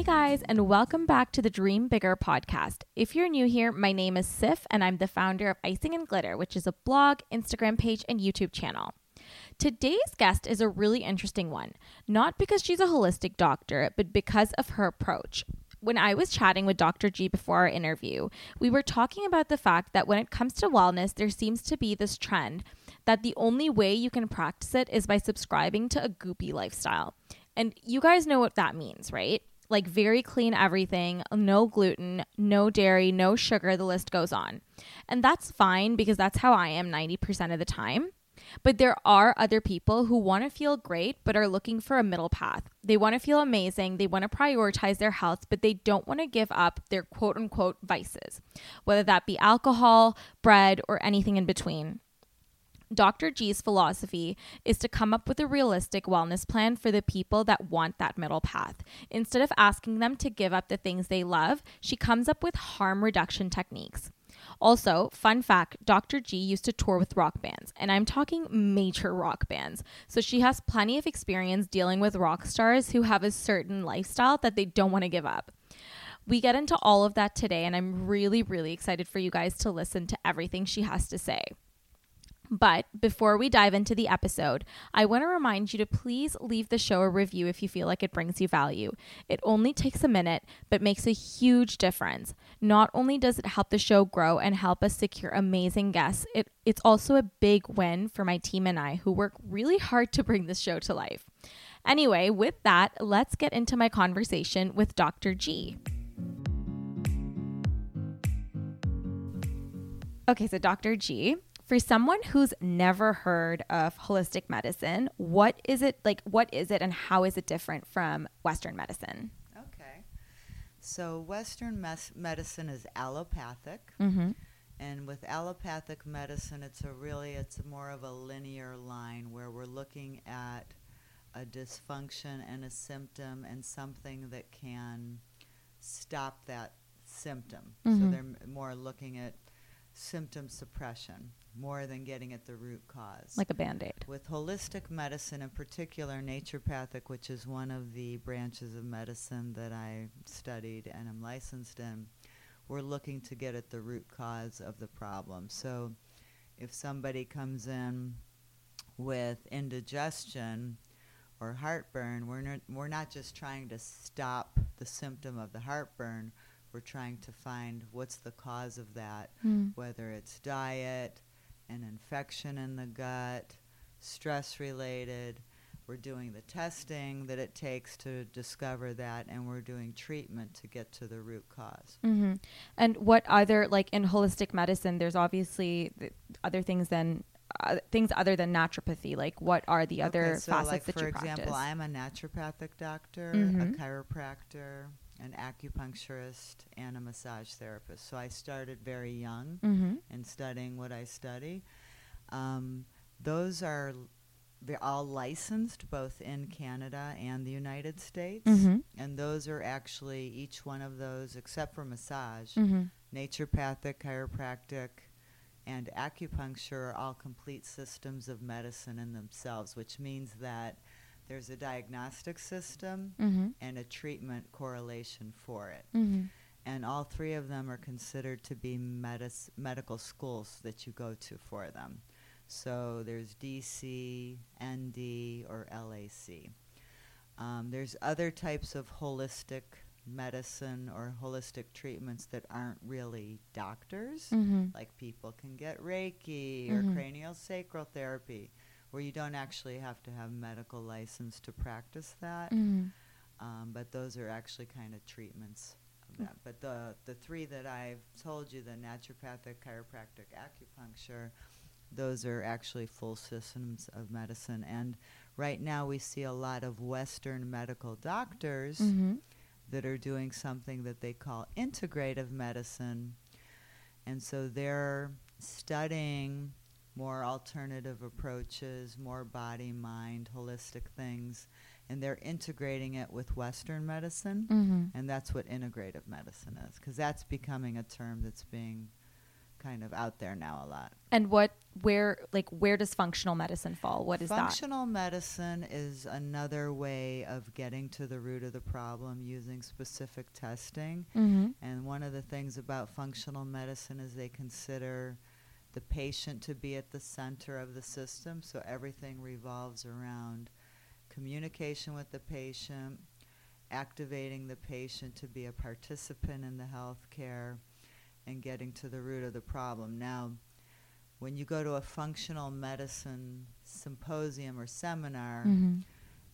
Hey guys, and welcome back to the Dream Bigger podcast. If you're new here, my name is Siff, and I'm the founder of Icing and Glitter, which is a blog, Instagram page, and YouTube channel. Today's guest is a really interesting one, not because she's a holistic doctor, but because of her approach. When I was chatting with Dr. G before our interview, we were talking about the fact that when it comes to wellness, there seems to be this trend that the only way you can practice it is by subscribing to a goopy lifestyle. And you guys know what that means, right? Like very clean everything, no gluten, no dairy, no sugar, the list goes on. And that's fine because that's how I am 90% of the time. But there are other people who want to feel great but are looking for a middle path. They want to feel amazing, they want to prioritize their health, but they don't want to give up their quote unquote vices, whether that be alcohol, bread, or anything in between. Dr. G's philosophy is to come up with a realistic wellness plan for the people that want that middle path. Instead of asking them to give up the things they love, she comes up with harm reduction techniques. Also, fun fact Dr. G used to tour with rock bands, and I'm talking major rock bands. So she has plenty of experience dealing with rock stars who have a certain lifestyle that they don't want to give up. We get into all of that today, and I'm really, really excited for you guys to listen to everything she has to say. But before we dive into the episode, I want to remind you to please leave the show a review if you feel like it brings you value. It only takes a minute, but makes a huge difference. Not only does it help the show grow and help us secure amazing guests, it, it's also a big win for my team and I who work really hard to bring this show to life. Anyway, with that, let's get into my conversation with Dr. G. Okay, so Dr. G, for someone who's never heard of holistic medicine, what is it like? What is it, and how is it different from Western medicine? Okay. So, Western mes- medicine is allopathic. Mm-hmm. And with allopathic medicine, it's a really, it's a more of a linear line where we're looking at a dysfunction and a symptom and something that can stop that symptom. So Mhm. they're m- more looking at symptom suppression more than getting at the root cause. Like a band aid. With holistic medicine, in particular naturopathic, which is one of the branches of medicine that I studied and am licensed in, we're looking to get at the root cause of the problem. So if somebody comes in with indigestion or heartburn, we're not, we're not just trying to stop the symptom of the heartburn, we're trying to find what's the cause of that, Mm. whether it's diet, an infection in the gut, stress related. We're doing the testing that it takes to discover that, and we're doing treatment to get to the root cause. Mm-hmm. And what other like in holistic medicine? There's obviously th- other things than uh, things other than naturopathy. Like what are the other okay, so facets like that for you example, practice? I'm a naturopathic doctor, Mhm. a chiropractor, an acupuncturist, and a massage therapist. So I started very young mm-hmm. in studying what I study. Um, those are they're all licensed both in Canada and the United States, Mm-hmm. and those are actually each one of those, except for massage, Mm-hmm. naturopathic, chiropractic, and acupuncture are all complete systems of medicine in themselves, which means that there's a diagnostic system Mm-hmm. and a treatment correlation for it. Mm-hmm. and all three of them are considered to be medis- medical schools that you go to for them. So there's DC, ND, or LAC. Um, there's other types of holistic medicine or holistic treatments that aren't really doctors. Mm-hmm. Like people can get Reiki Mhm. or cranial sacral therapy, where you don't actually have to have medical license to practice that. Mm-hmm. Um, but those are actually kind of treatments of that. But the the three that I've told you, the naturopathic, chiropractic, acupuncture, those are actually full systems of medicine. And right now we see a lot of Western medical doctors Mm-hmm. that are doing something that they call integrative medicine. And so they're studying more alternative approaches, more body, mind, holistic things, and they're integrating it with Western medicine. Mm-hmm. And that's what integrative medicine is, because that's becoming a term that's being kind of out there now a lot. And what, where, like, where does functional medicine fall? What is that? Functional medicine is another way of getting to the root of the problem using specific testing. Mm-hmm. And one of the things about functional medicine is they consider the patient to be at the center of the system. So everything revolves around communication with the patient, activating the patient to be a participant in the health care, and getting to the root of the problem. Now, when you go to a functional medicine symposium or seminar, Mm-hmm.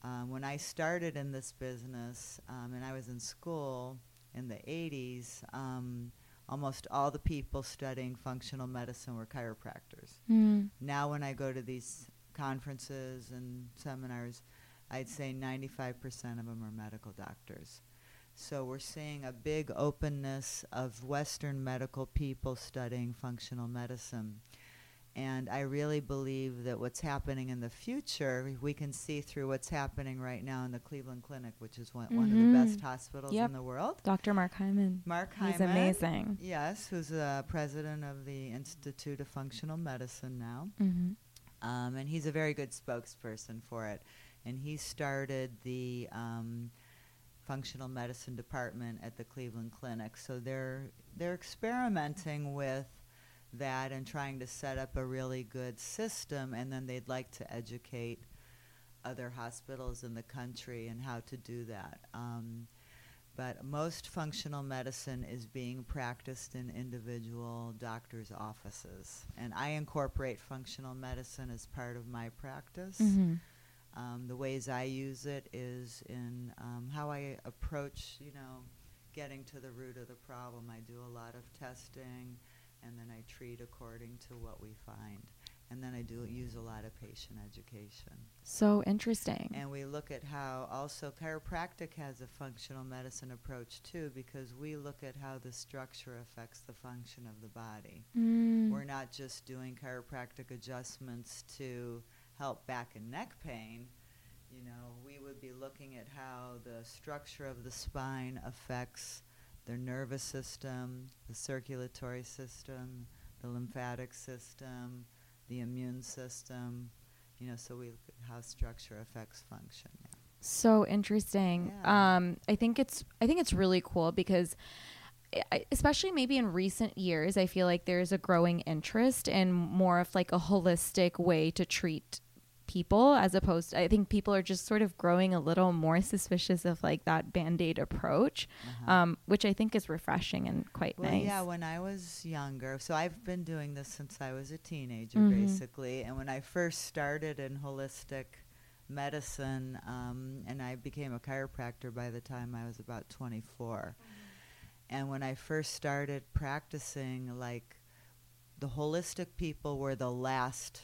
um, when I started in this business um, and I was in school in the 80s, um, almost all the people studying functional medicine were chiropractors. Mm-hmm. Now, when I go to these conferences and seminars, I'd say 95% of them are medical doctors. So we're seeing a big openness of Western medical people studying functional medicine. And I really believe that what's happening in the future, we can see through what's happening right now in the Cleveland Clinic, which is one, one of the best hospitals Yep. in the world. Dr. Mark Hyman. Mark Hyman. He's amazing. Yes, who's the president of the Institute of Functional Medicine now. Mm-hmm. Um, and he's a very good spokesperson for it. And he started the um, functional medicine department at the Cleveland Clinic. So they're they're experimenting with that and trying to set up a really good system. And then they'd like to educate other hospitals in the country and how to do that. Um, but most functional medicine is being practiced in individual doctors' offices. And I incorporate functional medicine as part of my practice. Mm-hmm. Um, the ways I use it is in um, how I approach, you know, getting to the root of the problem. I do a lot of testing, and then I treat according to what we find. And then I do use a lot of patient education. So interesting. And we look at how also chiropractic has a functional medicine approach too, because we look at how the structure affects the function of the body. Mm. We're not just doing chiropractic adjustments to help back and neck pain. You know, we would be looking at how the structure of the spine affects the nervous system, the circulatory system, the lymphatic system, the immune system. You know, so we look at how structure affects function. Yeah. so interesting. Yeah. Um, I think it's I think it's really cool because I, especially maybe in recent years, I feel like there's a growing interest in more of like a holistic way to treat people as opposed to, I think people are just sort of growing a little more suspicious of like that band-aid approach, um, which I think is refreshing and quite Well, nice. yeah, when I was younger, so I've been doing this since I was a teenager, Mhm. basically. And when I first started in holistic medicine, um, and I became a chiropractor by the time I was about 24. And when I first started practicing, like, the holistic people were the last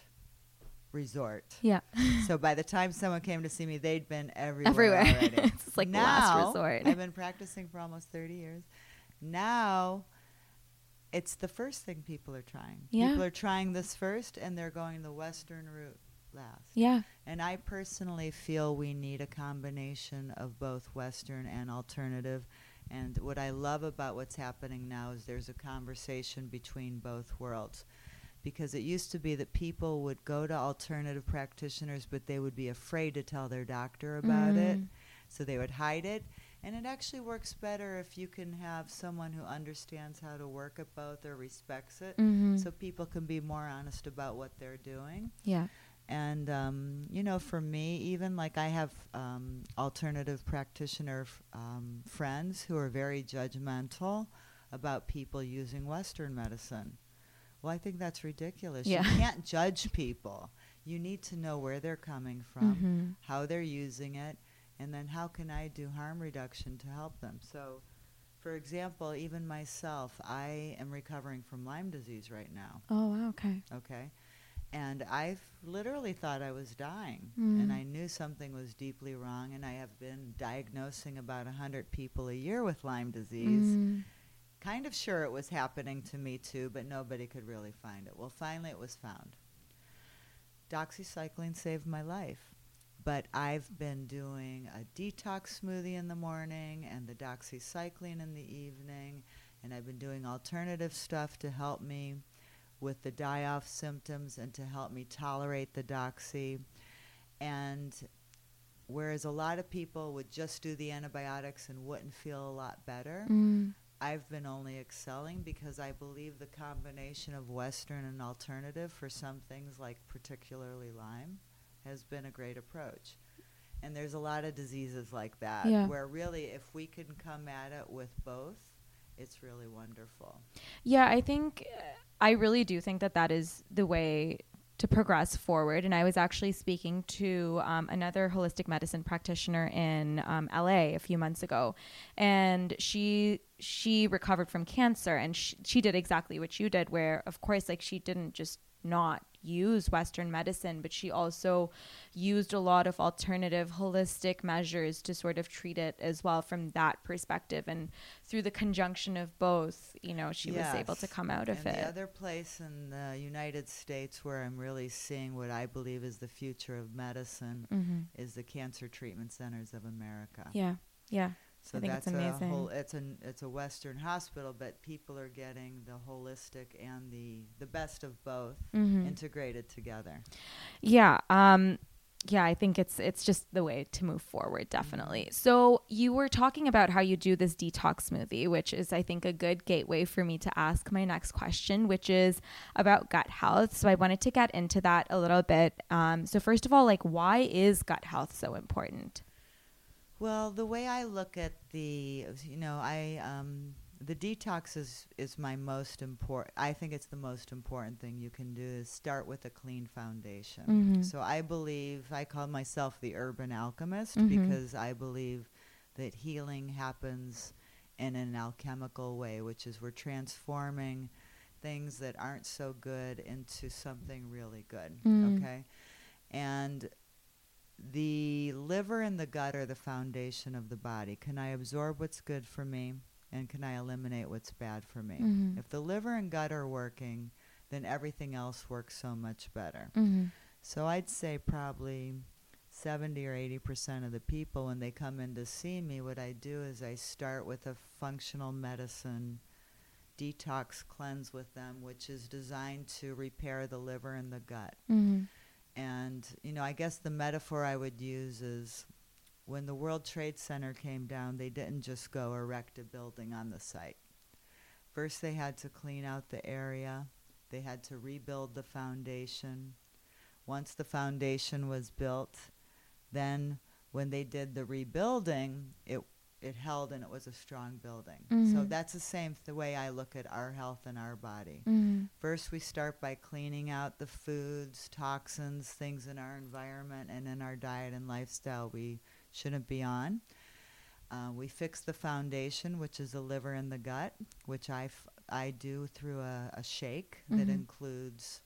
resort. yeah. so by the time someone came to see me, they'd been everywhere. Everywhere. already. It's like the last Now, resort. I've been practicing for almost 30 years. Now, it's the first thing people are trying. Yeah. People are trying this first, and they're going the Western route last. Yeah. And I personally feel we need a combination of both Western and alternative. And what I love about what's happening now is there's a conversation between both worlds. Because it used to be that people would go to alternative practitioners, but they would be afraid to tell their doctor about it. Mm. So they would hide it. And it actually works better if you can have someone who understands how to work at both or respects it, Mhm. so people can be more honest about what they're doing. Yeah. And um, you know, for me, even like I have um, alternative practitioner f- um, friends who are very judgmental about people using Western medicine. Well, I think that's ridiculous. Yeah. You can't judge people. You need to know where they're coming from, Mhm. how they're using it, and then how can I do harm reduction to help them. So, for example, even myself, I am recovering from Lyme disease right now Oh, wow, okay. okay and i've literally thought i was dying Mm. and i knew something was deeply wrong and i have been diagnosing about 100 people a year with lyme disease Mm. Kind of sure it was happening to me too but nobody could really find it well finally it was found doxycycline saved my life but i've been doing a detox smoothie in the morning and the doxycycline in the evening and i've been doing alternative stuff to help me with the die off symptoms and to help me tolerate the doxy. And whereas a lot of people would just do the antibiotics and wouldn't feel a lot better, Mm. I've been only excelling because I believe the combination of Western and alternative for some things, like particularly Lyme, has been a great approach. And there's a lot of diseases like that Yeah. where really, if we can come at it with both, it's really wonderful. Yeah, I think uh, I really do think that that is the way to progress forward. And I was actually speaking to um, another holistic medicine practitioner in um, LA a few months ago, and she she recovered from cancer, and she, she did exactly what you did, where of course, like she didn't just not use Western medicine, but she also used a lot of alternative holistic measures to sort of treat it as well from that perspective. And through the conjunction of both, you know, she was able to come out of it. The other place in the United States where I'm really seeing what I believe is the future of medicine mm-hmm. is the Cancer Treatment Centers of America. Yeah, yeah. So I think it's that's amazing. a whole. It's an it's a Western hospital, but people are getting the holistic and the the best of both Mhm. integrated together. Yeah. Um yeah, I think it's it's just the way to move forward, definitely. So you were talking about how you do this detox smoothie, which is I think a good gateway for me to ask my next question, which is about gut health. So I wanted to get into that a little bit. Um, so first of all, like why is gut health so important? Well, the way I look at the, you know, I um, the detox is is my most important. I think it's the most important thing you can do is start with a clean foundation. Mhm. So I believe I call myself the Herban Alchemist Mhm. because I believe that healing happens in an alchemical way, which is we're transforming things that aren't so good into something really good. Mm. Okay, and the liver and the gut are the foundation of the body. Can I absorb what's good for me and can I eliminate what's bad for me? Mhm. If the liver and gut are working, then everything else works so much better. Mm-hmm. So I'd say probably 70 or 80% of the people when they come in to see me, what I do is I start with a functional medicine detox cleanse with them, which is designed to repair the liver and the gut. Mm-hmm. And, you know, I guess the metaphor I would use is when the World Trade Center came down, they didn't just go erect a building on the site. First, they had to clean out the area, they had to rebuild the foundation. Once the foundation was built, then when they did the rebuilding, it it held and it was a strong building. So Mhm. that's the same the way I look at our health and our body. Mm-hmm. First, we start by cleaning out the foods, toxins, things in our environment and in our diet and lifestyle we shouldn't be on. Uh, we fix the foundation, which is the liver and the gut, which I, f- I do through a, a shake that Mhm. includes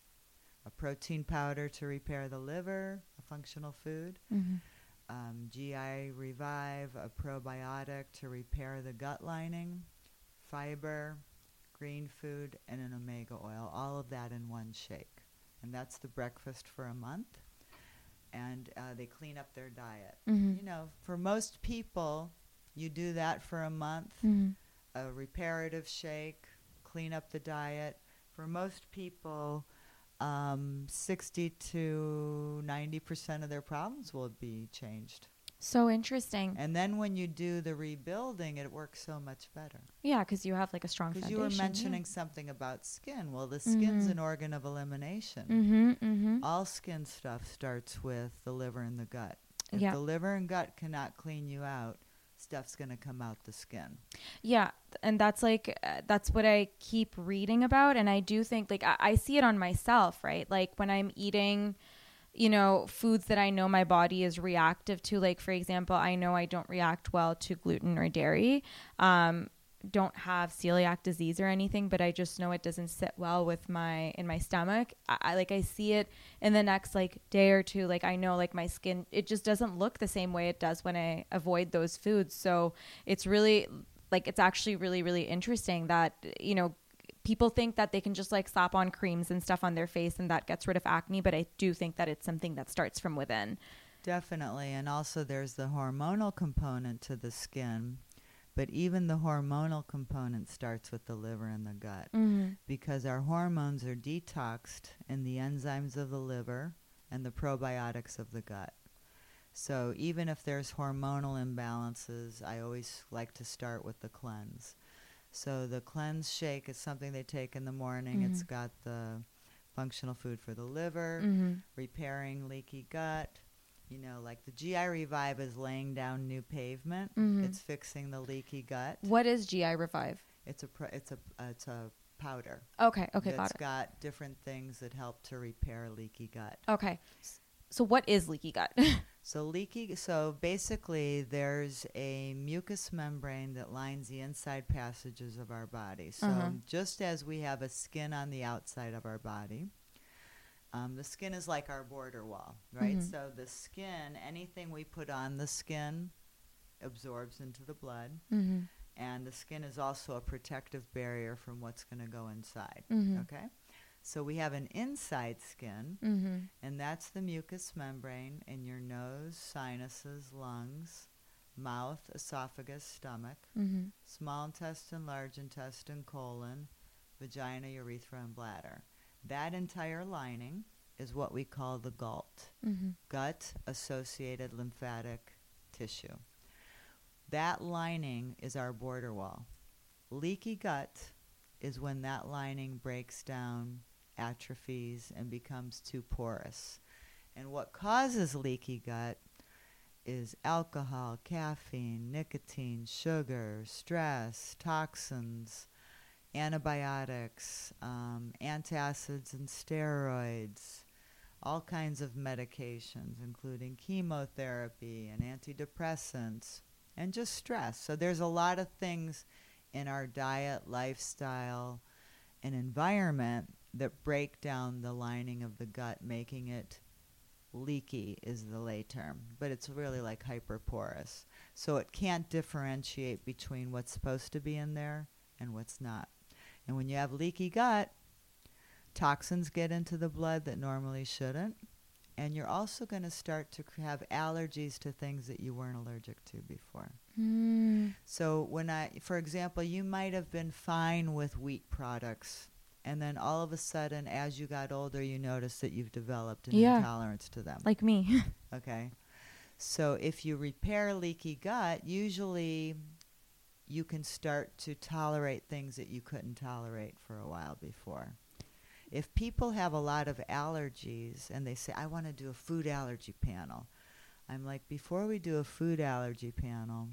a protein powder to repair the liver, a functional food, Mm-hmm. Um, GI Revive, a probiotic to repair the gut lining, fiber, green food, and an omega oil. All of that in one shake. And that's the breakfast for a month. And uh, they clean up their diet. Mm-hmm. You know, for most people, you do that for a month, Mm-hmm. a reparative shake, clean up the diet. For most people, um, 60 to 90% of their problems will be changed. So interesting. And then when you do the rebuilding, it works so much better. Yeah, because you have like a strong Because you were mentioning something about skin. Well, the skin's Mhm. an organ of elimination. Mm-hmm. Mm-hmm. All skin stuff starts with the liver and the gut. If Yeah. the liver and gut cannot clean you out, stuff's going to come out the skin. Yeah, and that's like uh, that's what I keep reading about, and I do think like I, I see it on myself, right? Like when I'm eating, you know, foods that I know my body is reactive to. Like for example, I know I don't react well to gluten or dairy. Um, don't have celiac disease or anything, but I just know it doesn't sit well with my in my stomach. I, I like I see it in the next like day or two. Like I know like my skin, it just doesn't look the same way it does when I avoid those foods. So it's really like it's actually really really interesting that you know people think that they can just like slap on creams and stuff on their face and that gets rid of acne but i do think that it's something that starts from within Definitely. And also, there's the hormonal component to the skin. But even the hormonal component starts with the liver and the gut mm-hmm. because our hormones are detoxed in the enzymes of the liver and the probiotics of the gut. So even if there's hormonal imbalances, I always like to start with the cleanse. So the cleanse shake is something they take in the morning. It's Mhm. got the functional food for the liver, Mm-hmm. repairing leaky gut. You know, like the GI Revive is laying down new pavement. Mhm. It's fixing the leaky gut. what is gi revive It's a it's a uh, it's a powder okay okay got it got different things that help to repair leaky gut. okay so what is leaky gut So leaky so basically there's a mucous membrane that lines the inside passages of our body. So Uh-huh. just as we have a skin on the outside of our body, um, the skin is like our border wall, right? Mhm. So the skin, anything we put on the skin absorbs into the blood. mm-hmm. And the skin is also a protective barrier from what's going to go inside. Mhm. Okay? So we have an inside skin, Mm-hmm. and that's the mucous membrane in your nose, sinuses, lungs, mouth, esophagus, stomach, Mm-hmm. small intestine, large intestine, colon, vagina, urethra, and bladder. That entire lining is what we call the GALT, Mm-hmm. gut associated lymphatic tissue. That lining is our border wall. Leaky gut is when that lining breaks down, atrophies, and becomes too porous. And what causes leaky gut is alcohol, caffeine, nicotine, sugar, stress, toxins, antibiotics, um, antacids and steroids, all kinds of medications, including chemotherapy and antidepressants, and just stress. So there's a lot of things in our diet, lifestyle, and environment that break down the lining of the gut, making it leaky is the lay term, but it's really like hyperporous. So it can't differentiate between what's supposed to be in there and what's not. And when you have leaky gut, toxins get into the blood that normally shouldn't. And you're also going to start to have allergies to things that you weren't allergic to before. Mm. So when I, for example, you might have been fine with wheat products, and then all of a sudden, as you got older, you noticed that you've developed an Yeah. intolerance to them. like me Okay. So if you repair leaky gut, usually you can start to tolerate things that you couldn't tolerate for a while before. If people have a lot of allergies and they say, I want to do a food allergy panel, I'm like, before we do a food allergy panel,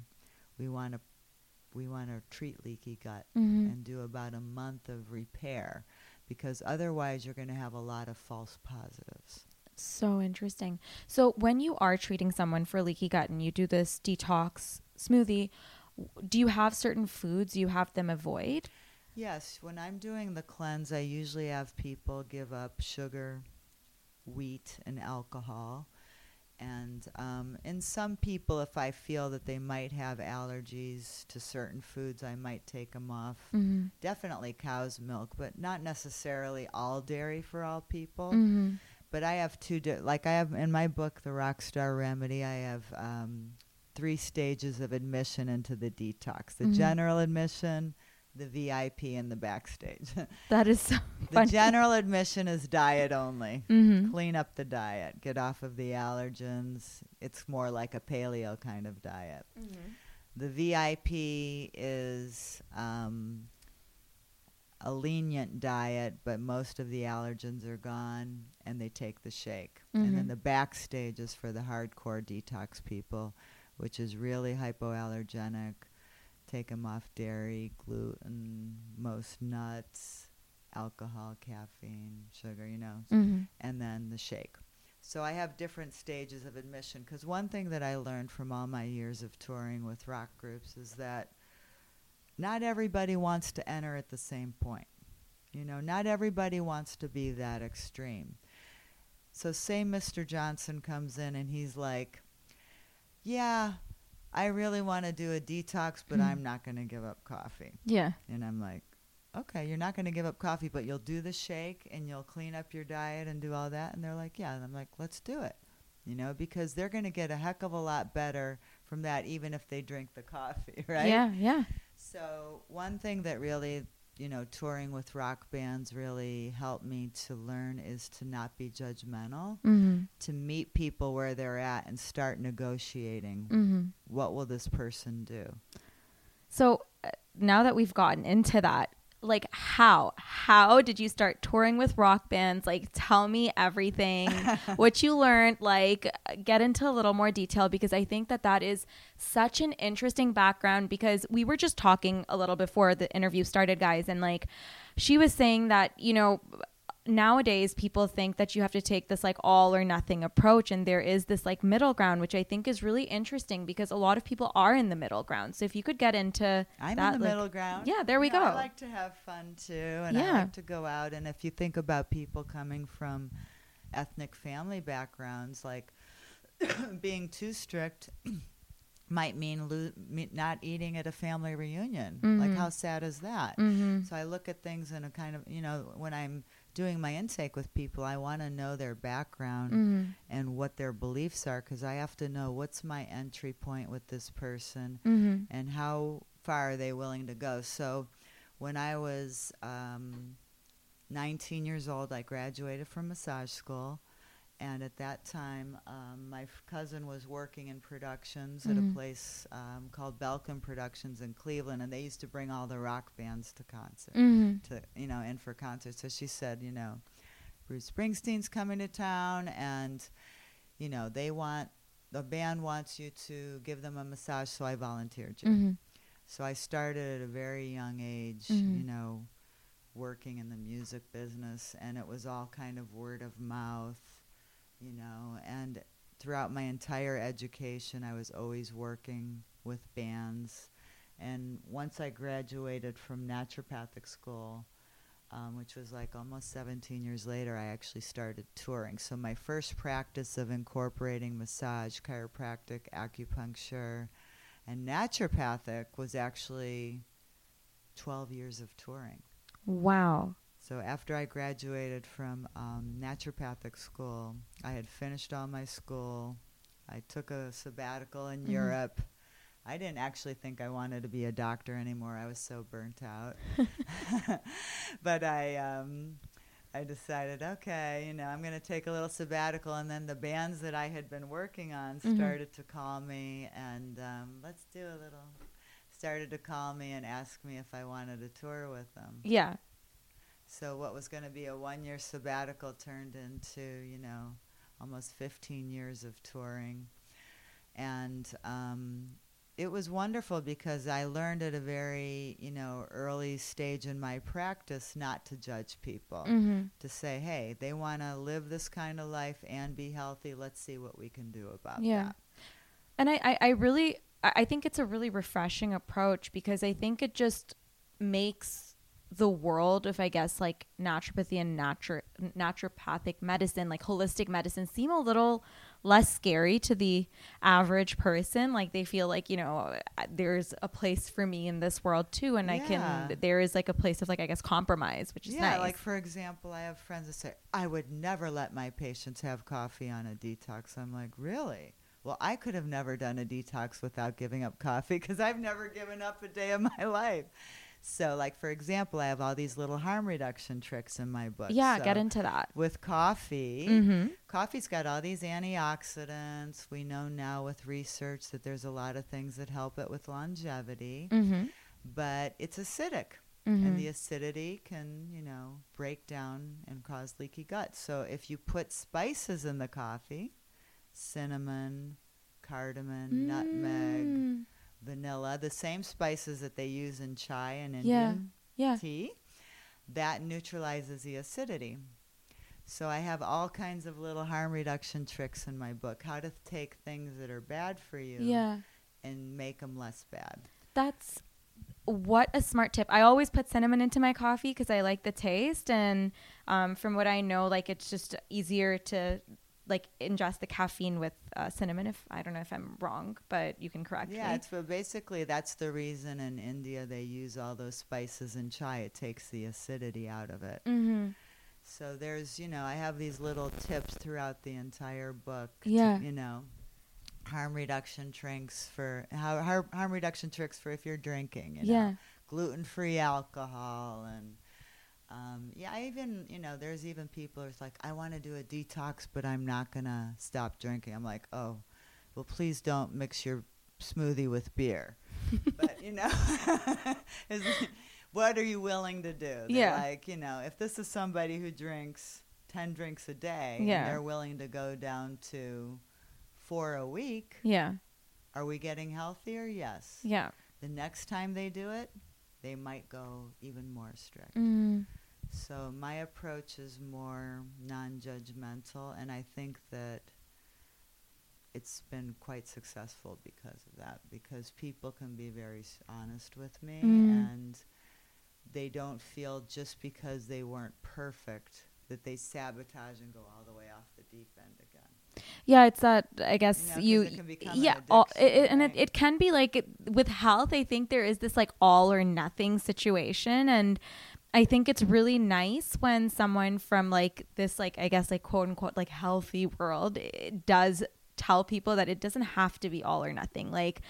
we want to we want to treat leaky gut Mhm. and do about a month of repair because otherwise you're going to have a lot of false positives. So interesting. So when you are treating someone for leaky gut and you do this detox smoothie, do you have certain foods you have them avoid? Yes, when I'm doing the cleanse, I usually have people give up sugar, wheat, and alcohol. And um, in some people, if I feel that they might have allergies to certain foods, I might take them off. Mm-hmm. Definitely cow's milk, but not necessarily all dairy for all people. Mm-hmm. But I have two, di- like I have in my book, The Rockstar Remedy, I have um, three stages of admission into the detox the Mhm. general admission, the VIP and the backstage. That is so the funny. general admission is diet only. Mhm. Clean up the diet, get off of the allergens. It's more like a paleo kind of diet. The VIP is um, a lenient diet, but most of the allergens are gone and they take the shake. And then Mhm. the backstage is for the hardcore detox people, which is really hypoallergenic. Take them off dairy, gluten, most nuts, alcohol, caffeine, sugar, you know, Mhm. and then the shake. So I have different stages of admission because one thing that I learned from all my years of touring with rock groups is that not everybody wants to enter at the same point. You know, not everybody wants to be that extreme. So say Mr. Johnson comes in and he's like, "Yeah, I really want to do a detox, but Mhm. I'm not going to give up coffee." Yeah. And I'm like, okay, you're not going to give up coffee, but you'll do the shake and you'll clean up your diet and do all that. And they're like, yeah. And I'm like, let's do it. You know, because they're going to get a heck of a lot better from that, even if they drink the coffee, right? Yeah. Yeah. So, one thing that really, you know, touring with rock bands really helped me to learn is to not be judgmental, Mhm. to meet people where they're at and start negotiating. Mhm. What will this person do? So uh, now that we've gotten into that, like how how did you start touring with rock bands? Like tell me everything, what you learned. Like get into a little more detail because I think that that is such an interesting background. Because we were just talking a little before the interview started, guys, and like she was saying that you know nowadays people think that you have to take this like all or nothing approach and there is this like middle ground which i think is really interesting because a lot of people are in the middle ground so if you could get into I'm that in the like- middle ground. yeah there we know, go I like to have fun too, and I Yeah. like to go out. And if you think about people coming from ethnic family backgrounds, like being too strict might mean lo- me- not eating at a family reunion. Like, Mhm. how sad is that? mm-hmm. So I look at things in a kind of, you know, when I'm doing my intake with people, I want to know their background Mm-hmm. and what their beliefs are because I have to know what's my entry point with this person Mm-hmm. and how far are they willing to go. So when I was um, 19 years old, I graduated from massage school. And at that time, um, my f- cousin was working in productions at Mhm. a place um, called Belkin Productions in Cleveland, and they used to bring all the rock bands to concert, Mm-hmm. to you know, in for concerts. So she said, you know, Bruce Springsteen's coming to town, and you know, they want the band wants you to give them a massage. So I volunteered you. Mm-hmm. So I started at a very young age, Mhm. you know, working in the music business, and it was all kind of word of mouth, you know. And throughout my entire education, I was always working with bands. And once I graduated from naturopathic school, um, which was like almost 17 years later, I actually started touring. So my first practice of incorporating massage, chiropractic, acupuncture, and naturopathic was actually 12 years of touring. wow So after I graduated from um, naturopathic school, I had finished all my school. I took a sabbatical in Mhm. Europe. I didn't actually think I wanted to be a doctor anymore. I was so burnt out. but I um, I decided, okay, you know, I'm going to take a little sabbatical. And then the bands that I had been working on Mhm. started to call me, and um, let's do a little. Started to call me and ask me if I wanted to tour with them. yeah So what was going to be a one-year sabbatical turned into, you know, almost 15 years of touring, and um, it was wonderful because I learned at a very, you know, early stage in my practice not to judge people. mm-hmm. To say, hey, they want to live this kind of life and be healthy. Let's see what we can do about Yeah. that. and I, I, I really I I think it's a really refreshing approach because I think it just makes the world of I guess like naturopathy and natu- naturopathic medicine, like holistic medicine, seem a little less scary to the average person. Like they feel like you know uh, there's a place for me in this world too, and I can there is like a place of like I guess compromise, which is yeah, nice. like for example, I have friends that say, I would never let my patients have coffee on a detox. I'm like, really? Well, I could have never done a detox without giving up coffee because I've never given up a day of my life. So, like for example, I have all these little harm reduction tricks in my book. Yeah, So get into that. with coffee. Mm-hmm. Coffee's got all these antioxidants. We know now with research that there's a lot of things that help it with longevity, Mm-hmm. but it's acidic. Mm-hmm. And the acidity can, you know, break down and cause leaky gut. So if you put spices in the coffee, cinnamon, cardamom, nutmeg, Mm. Vanilla, the same spices that they use in chai and Yeah. Indian Yeah. tea, that neutralizes the acidity. So I have all kinds of little harm reduction tricks in my book. How to take things that are bad for you Yeah. and make them less bad. That's what a smart tip. I always put cinnamon into my coffee because I like the taste, and um, from what I know, like it's just easier to like ingest the caffeine with uh, cinnamon. If I don't know if I'm wrong, but you can correct me. Yeah, me. it's but basically that's the reason in India they use all those spices in chai. It takes the acidity out of it. mm-hmm. So there's, you know, I have these little tips throughout the entire book. to, Yeah. you know, harm reduction tricks for how har- harm reduction tricks for if you're drinking. You Yeah. Know, gluten-free alcohol and. Um, yeah, I even you know, there's even people who's like, I want to do a detox, but I'm not gonna stop drinking. I'm like, oh, well, please don't mix your smoothie with beer. but you know, is, what are you willing to do? They're Yeah. Like you know, if this is somebody who drinks ten drinks a day, Yeah. and they're willing to go down to four a week, Yeah. are we getting healthier? Yes. Yeah. The next time they do it, they might go even more strict. Mm. So my approach is more non-judgmental, and I think that it's been quite successful because of that. Because people can be very s- honest with me, Mm. and they don't feel just because they weren't perfect that they sabotage and go all the way off the deep end again. Yeah, it's that I guess know, you, it can become an yeah, all, it, and it, it can be like it, with health. I think there is this like all or nothing situation, and I think it's really nice when someone from like this like I guess like quote unquote like healthy world does tell people that it doesn't have to be all or nothing. Like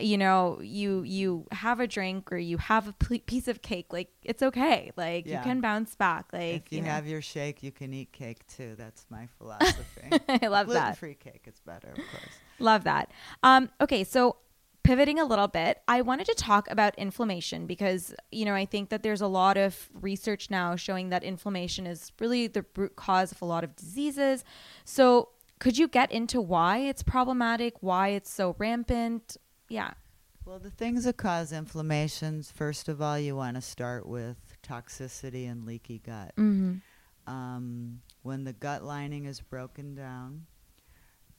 you know you you have a drink or you have a pl- piece of cake like it's okay like you can bounce back like if you, know. have your shake, you can eat cake too. That's my philosophy. I love that Gluten-free cake, it's better, of course. Love that. Um, okay, so pivoting a little bit, I wanted to talk about inflammation because, you know, I think that there's a lot of research now showing that inflammation is really the root cause of a lot of diseases. So, could you get into why it's problematic, why it's so rampant? Yeah. Well, the things that cause inflammations, first of all, you want to start with toxicity and leaky gut. Mm-hmm. Um, when the gut lining is broken down,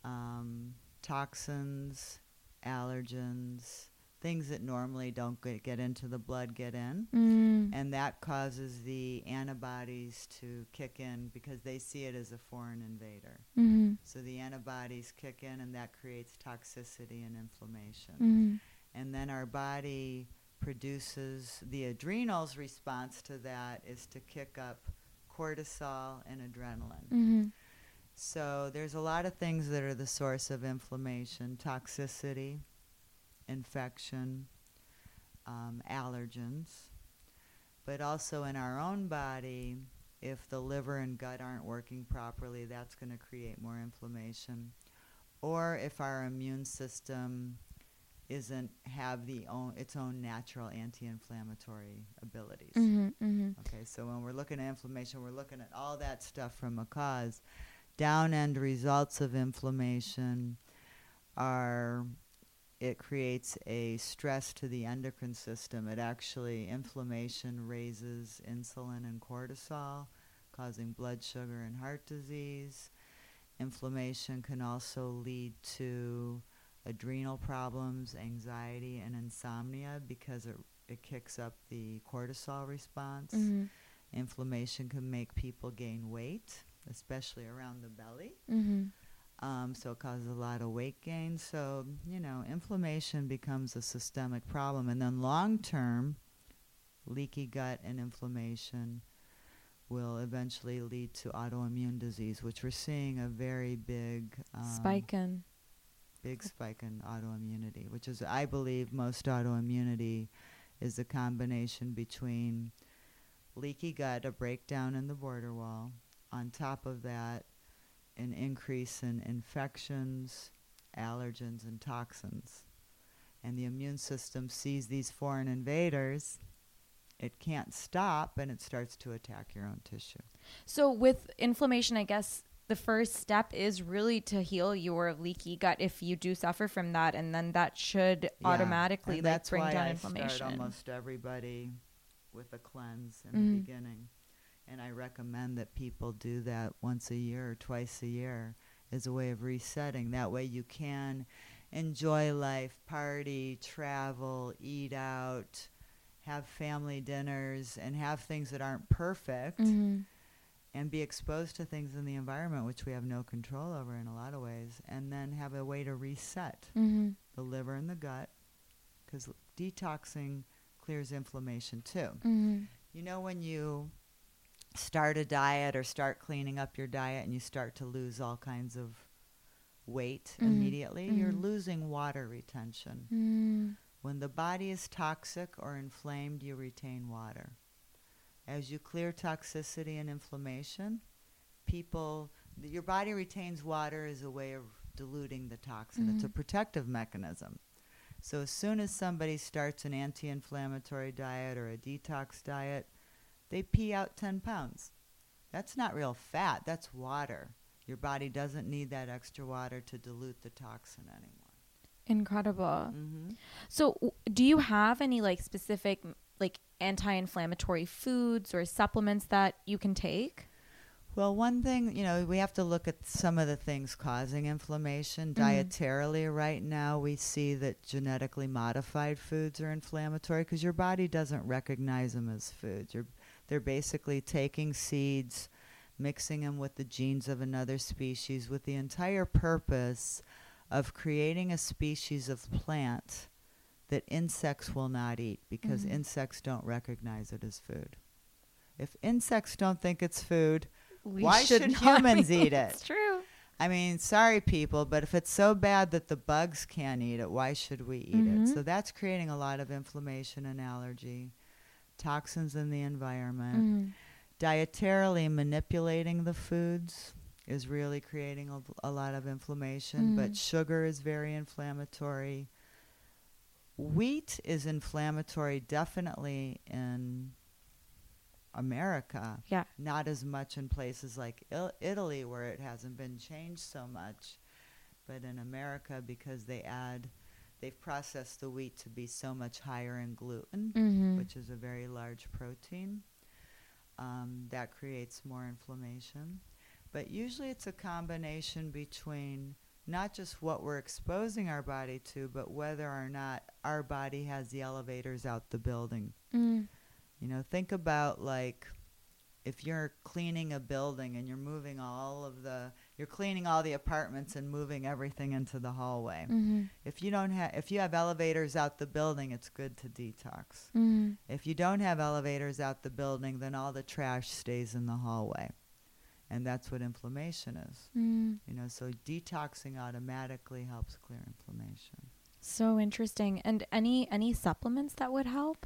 um, toxins, allergens, things that normally don't get, get into the blood get in. Mm. And that causes the antibodies to kick in because they see it as a foreign invader. Mm-hmm. So the antibodies kick in, and that creates toxicity and inflammation Mm-hmm. and then our body produces the adrenals response to that is to kick up cortisol and adrenaline. Mm-hmm. So there's a lot of things that are the source of inflammation, toxicity, infection, um, allergens, but also in our own body, if the liver and gut aren't working properly, that's going to create more inflammation. Or if our immune system isn't have the own its own natural anti-inflammatory abilities. Mm-hmm. Mm-hmm. Okay, so when we're looking at inflammation, we're looking at all that stuff from a cause. Down end results of inflammation are it creates a stress to the endocrine system. It actually, inflammation raises insulin and cortisol, causing blood sugar and heart disease. Inflammation can also lead to adrenal problems, anxiety, and insomnia because it, it kicks up the cortisol response. Mm-hmm. Inflammation can make people gain weight, especially around the belly. Mm-hmm. Um, so it causes a lot of weight gain. So, you know, inflammation becomes a systemic problem. And then long term, leaky gut and inflammation will eventually lead to autoimmune disease, which we're seeing a very big um, Spike in. big spike in autoimmunity, which is, I believe, most autoimmunity is a combination between leaky gut, a breakdown in the border wall. On top of that, an increase in infections, allergens, and toxins. And the immune system sees these foreign invaders. It can't stop and it starts to attack your own tissue. So with inflammation, I guess the first step is really to heal your leaky gut if you do suffer from that, and then that should Yeah, automatically like that's bring why down I inflammation. Start almost everybody with a cleanse in Mhm. the beginning, and I recommend that people do that once a year or twice a year as a way of resetting. That way, you can enjoy life, party, travel, eat out, have family dinners, and have things that aren't perfect. Mhm. And be exposed to things in the environment which we have no control over in a lot of ways, and then have a way to reset Mhm. the liver and the gut because detoxing clears inflammation too. Mhm. You know, when you start a diet or start cleaning up your diet and you start to lose all kinds of weight Mhm. immediately, you're Mhm. losing water retention. Mm. When the body is toxic or inflamed, you retain water. As you clear toxicity and inflammation, people, th- your body retains water as a way of diluting the toxin. It's a Mhm. protective mechanism. So as soon as somebody starts an anti-inflammatory diet or a detox diet, they pee out 10 pounds. That's not real fat, that's water. Your body doesn't need that extra water to dilute the toxin anymore. Incredible. hmm So, w- do you have any like specific like anti-inflammatory foods or supplements that you can take? Well, one thing, you know, we have to look at some of the things causing inflammation. Mhm. Dietarily, right now, we see that genetically modified foods are inflammatory because your body doesn't recognize them as foods. You're, they're basically taking seeds, mixing them with the genes of another species with the entire purpose of creating a species of plant that insects will not eat because Mhm. insects don't recognize it as food. If insects don't think it's food, We Why should not humans eat it? It's true. I mean, sorry, people, but if it's so bad that the bugs can't eat it, why should we eat Mhm. it? So that's creating a lot of inflammation and allergy, toxins in the environment. Mhm. Dietarily manipulating the foods is really creating a, a lot of inflammation, Mhm. but sugar is very inflammatory. Wheat is inflammatory, definitely in America Yeah. not as much in places like Il- Italy where it hasn't been changed so much, but in America because they add, they've processed the wheat to be so much higher in gluten, Mhm. which is a very large protein. Um, that creates more inflammation. But usually it's a combination between not just what we're exposing our body to, but whether or not our body has the elevators out the building. Mm. You know, think about like if you're cleaning a building and you're moving all of the you're cleaning all the apartments and moving everything into the hallway. Mhm. If you don't have if you have elevators out the building, it's good to detox. Mhm. If you don't have elevators out the building, then all the trash stays in the hallway. And that's what inflammation is. Mm. You know, so detoxing automatically helps clear inflammation. So interesting. And any any supplements that would help?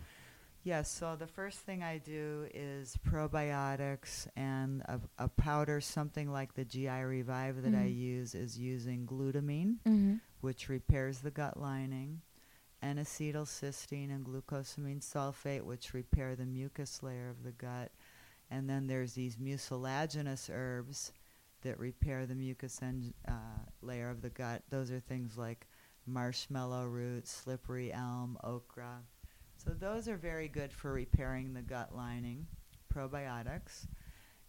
Yes, so the first thing I do is probiotics and a, a powder, something like the GI Revive that I Mhm. use is using glutamine, Mm-hmm. which repairs the gut lining, and acetylcysteine and glucosamine sulfate, which repair the mucus layer of the gut. And then there's these mucilaginous herbs that repair the mucus en- uh, layer of the gut. Those are things like marshmallow root, slippery elm, okra. So those are very good for repairing the gut lining, probiotics.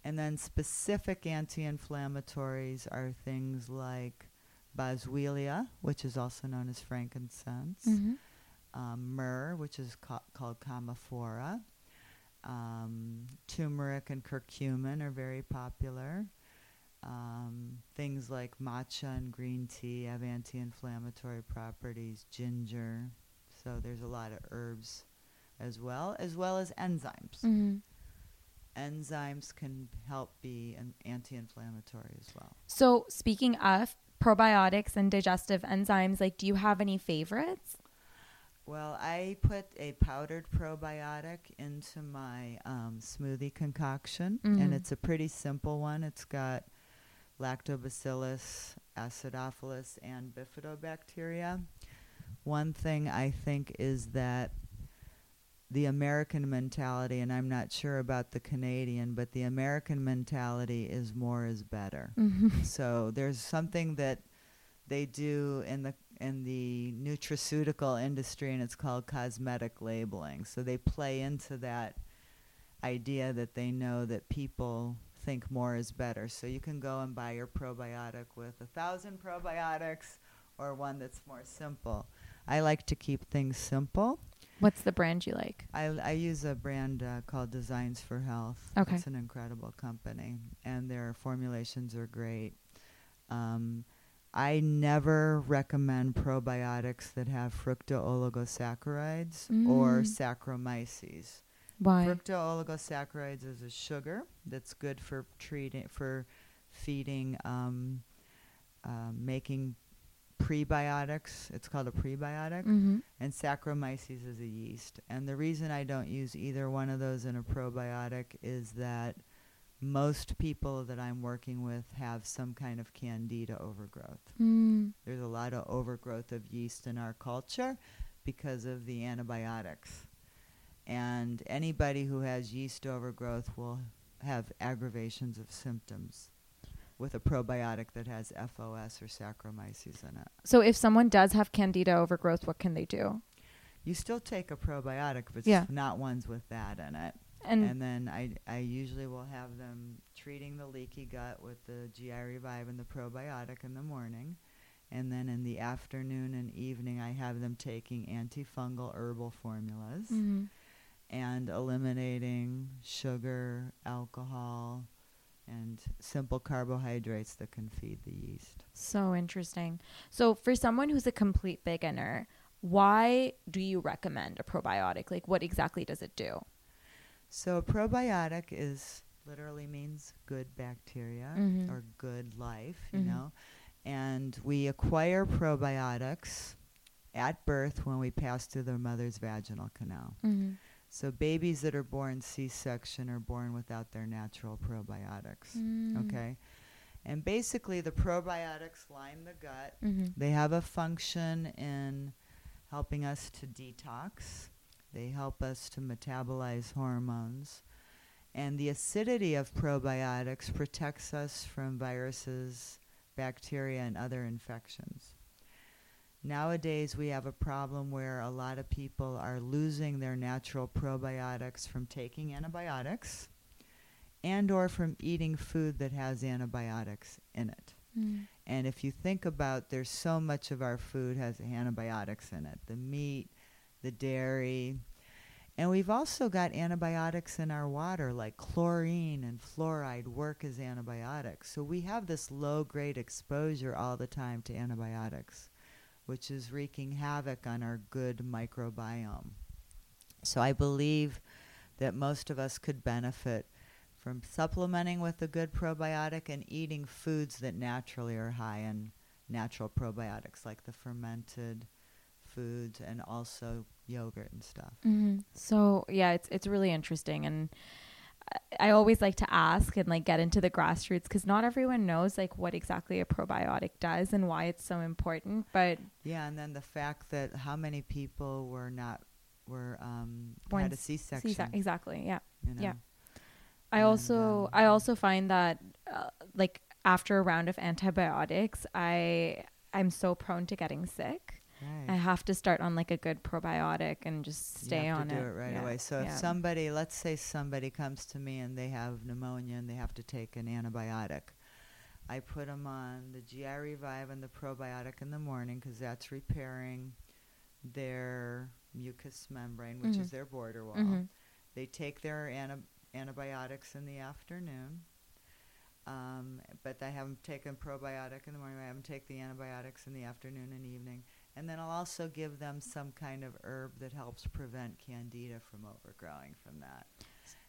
And then specific anti-inflammatories are things like boswellia, which is also known as frankincense, Mm-hmm. um, myrrh, which is ca- called Commiphora, Um, turmeric and curcumin are very popular. Um, things like matcha and green tea have anti-inflammatory properties. Ginger, so there's a lot of herbs as well, as well as enzymes. Mm-hmm. Enzymes can help be an anti-inflammatory as well. So speaking of probiotics and digestive enzymes, like do you have any favorites? Well, I put a powdered probiotic into my um, smoothie concoction, Mhm. and it's a pretty simple one. It's got lactobacillus, acidophilus, and bifidobacteria. One thing I think is that the American mentality, and I'm not sure about the Canadian, but the American mentality is more is better. Mhm. So there's something that they do in the in the nutraceutical industry, and it's called cosmetic labeling. So they play into that idea that they know that people think more is better. So you can go and buy your probiotic with a thousand probiotics, or one that's more simple. I like to keep things simple. What's the brand you like? I, I use a brand uh, called Designs for Health. Okay. It's an incredible company, and their formulations are great. Um, I never recommend probiotics that have fructooligosaccharides or Mm. Saccharomyces. Why? Fructooligosaccharides is a sugar that's good for treating for feeding, um, uh, making prebiotics. It's called a prebiotic mm-hmm. and Saccharomyces is a yeast. And the reason I don't use either one of those in a probiotic is that most people that I'm working with have some kind of candida overgrowth. Mm. There's a lot of overgrowth of yeast in our culture because of the antibiotics. And anybody who has yeast overgrowth will have aggravations of symptoms with a probiotic that has FOS or Saccharomyces in it. So if someone does have candida overgrowth, what can they do? You still take a probiotic, but Yeah. it's not ones with that in it. And, And, then I, I usually will have them treating the leaky gut with the GI Revive and the probiotic in the morning. And then in the afternoon and evening, I have them taking antifungal herbal formulas Mhm. and eliminating sugar, alcohol, and simple carbohydrates that can feed the yeast. So interesting. So for someone who's a complete beginner, why do you recommend a probiotic? Like what exactly does it do? So a probiotic is literally means good bacteria Mhm. or good life, you Mhm. know. And we acquire probiotics at birth when we pass through the mother's vaginal canal. Mm-hmm. So babies that are born C-section are born without their natural probiotics. Mm. Okay? And basically the probiotics line the gut. Mm-hmm. They have a function in helping us to detox. They help us to metabolize hormones. And the acidity of probiotics protects us from viruses, bacteria, and other infections. Nowadays, we have a problem where a lot of people are losing their natural probiotics from taking antibiotics and or from eating food that has antibiotics in it. Mm. And if you think about there's so much of our food has antibiotics in it. The meat, the dairy. And we've also got antibiotics in our water like chlorine and fluoride work as antibiotics. So we have this low grade exposure all the time to antibiotics, which is wreaking havoc on our good microbiome. So I believe that most of us could benefit from supplementing with a good probiotic and eating foods that naturally are high in natural probiotics, like the fermented foods and also yogurt and stuff. Mm-hmm. So yeah, it's it's really interesting, and I- always like to ask and like get into the grassroots because not everyone knows like what exactly a probiotic does and why it's so important. But Yeah, and then the fact that how many people were not were um, Born had a s- C-section. C- exactly, yeah. you know? yeah. I And, also um, I also find that uh, like after a round of antibiotics, I I'm so prone to getting sick. I have to start on like a good probiotic and just stay you have on to do it. it right Yeah, away. So if somebody, let's say somebody comes to me and they have pneumonia and they have to take an antibiotic, I put them on the GI Revive and the probiotic in the morning because that's repairing their mucous membrane, which Mhm. is their border wall. Mhm. They take their anti- antibiotics in the afternoon. Um, but I have them take a probiotic in the morning. I have them take the antibiotics in the afternoon and evening. And then I'll also give them some kind of herb that helps prevent candida from overgrowing from that.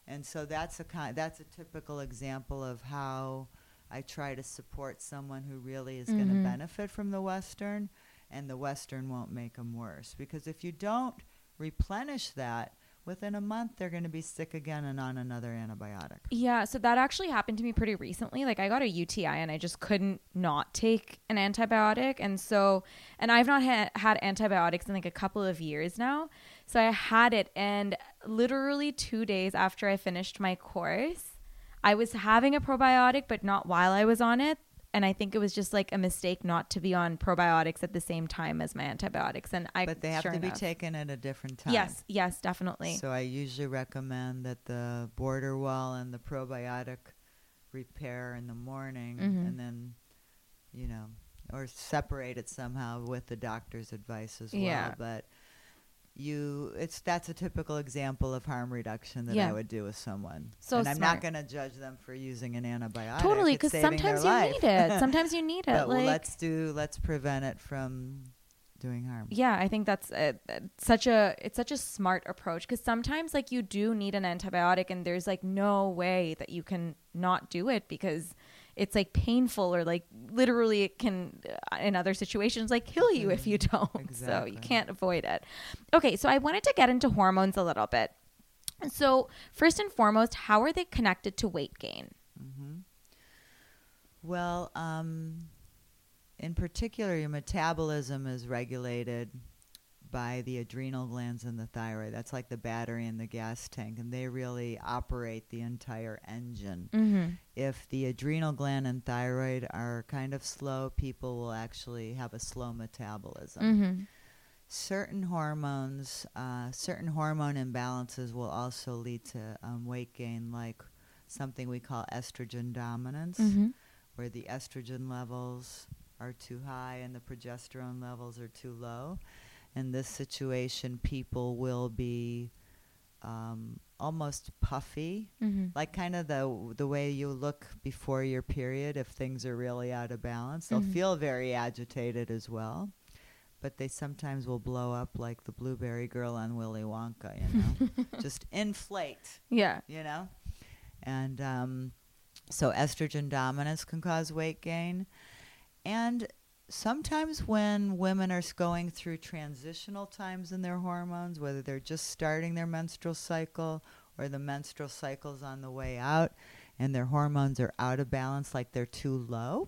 And so that's a kind that's a typical example of how I try to support someone who really is going Mhm. to benefit from the western and the Western won't make them worse. Because if you don't replenish that, within a month they're going to be sick again and on another antibiotic. Yeah, so that actually happened to me pretty recently. Like I got a UTI and I just couldn't not take an antibiotic and so and I've not ha- had antibiotics in like a couple of years now. So I had it and literally 2 days after I finished my course, I was having a probiotic but not while I was on it and I think it was just like a mistake not to be on probiotics at the same time as my antibiotics. And I, But they have sure to be taken at a different time. Yes, yes, definitely. So I usually recommend that the border wall and the probiotic repair in the morning Mhm. and then, you know, or separate it somehow with the doctor's advice as Yeah. well. But you it's that's a typical example of harm reduction that Yeah. I would do with someone. So and I'm smart. not going to judge them for using an antibiotic. totally, because sometimes you life. need it. Sometimes you need it. but like, let's do let's prevent it from doing harm. yeah, I think that's a, such a it's such a smart approach because sometimes like you do need an antibiotic and there's like no way that you can not do it because it's like painful or like literally it can uh, in other situations like kill you if you don't. So you can't avoid it. Okay, so I wanted to get into hormones a little bit. So first and foremost, how are they connected to weight gain? Well, um, in particular, your metabolism is regulated by the adrenal glands and the thyroid. That's like the battery in the gas tank, and they really operate the entire engine. Mm-hmm. If the adrenal gland and thyroid are kind of slow, people will actually have a slow metabolism. Mm-hmm. Certain hormones, uh, certain hormone imbalances will also lead to um, weight gain, like something we call estrogen dominance Mm-hmm. where the estrogen levels are too high and the progesterone levels are too low. In this situation, people will be um, almost puffy, Mm-hmm. like kind of the the way you look before your period if things are really out of balance. They'll Mhm. feel very agitated as well, but they sometimes will blow up like the blueberry girl on Willy Wonka, you know, just inflate Yeah. you know? And um, so estrogen dominance can cause weight gain. And sometimes when women are going through transitional times in their hormones, whether they're just starting their menstrual cycle or the menstrual cycle's on the way out and their hormones are out of balance, like they're too low,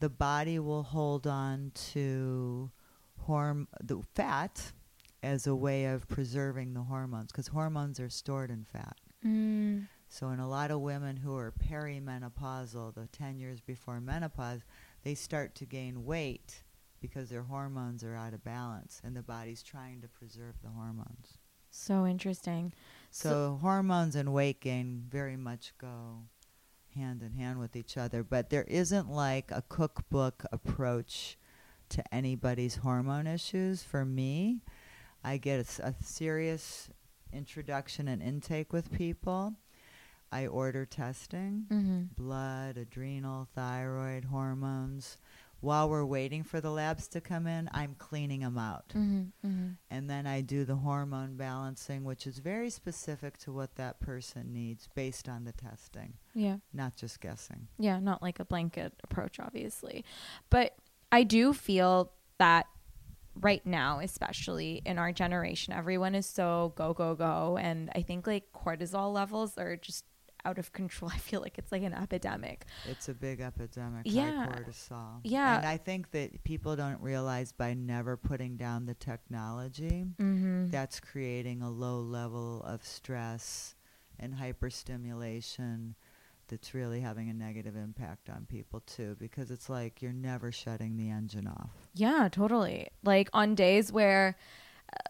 the body will hold on to horm- the fat as a way of preserving the hormones because hormones are stored in fat. Mm. So, in a lot of women who are perimenopausal, the 10 years before menopause, they start to gain weight because their hormones are out of balance and the body's trying to preserve the hormones. So interesting. So, hormones and weight gain very much go hand in hand with each other, but there isn't like a cookbook approach to anybody's hormone issues. For me, I get a serious introduction and intake with people. I order testing Mm-hmm. blood, adrenal, thyroid, hormones. While we're waiting for the labs to come in, I'm cleaning them out. Mm-hmm. Mm-hmm. And then I do the hormone balancing, which is very specific to what that person needs based on the testing, Yeah. not just guessing. Yeah, not like a blanket approach, obviously. But I do feel that right now, especially in our generation, everyone is so go, go, go. And I think like cortisol levels are just out of control. I feel like it's like an epidemic. It's a big epidemic, Yeah. cortisol. Yeah. And I think that people don't realize by never putting down the technology, Mm-hmm. that's creating a low level of stress and hyperstimulation that's really having a negative impact on people too because it's like you're never shutting the engine off. Yeah, totally. Like on days where,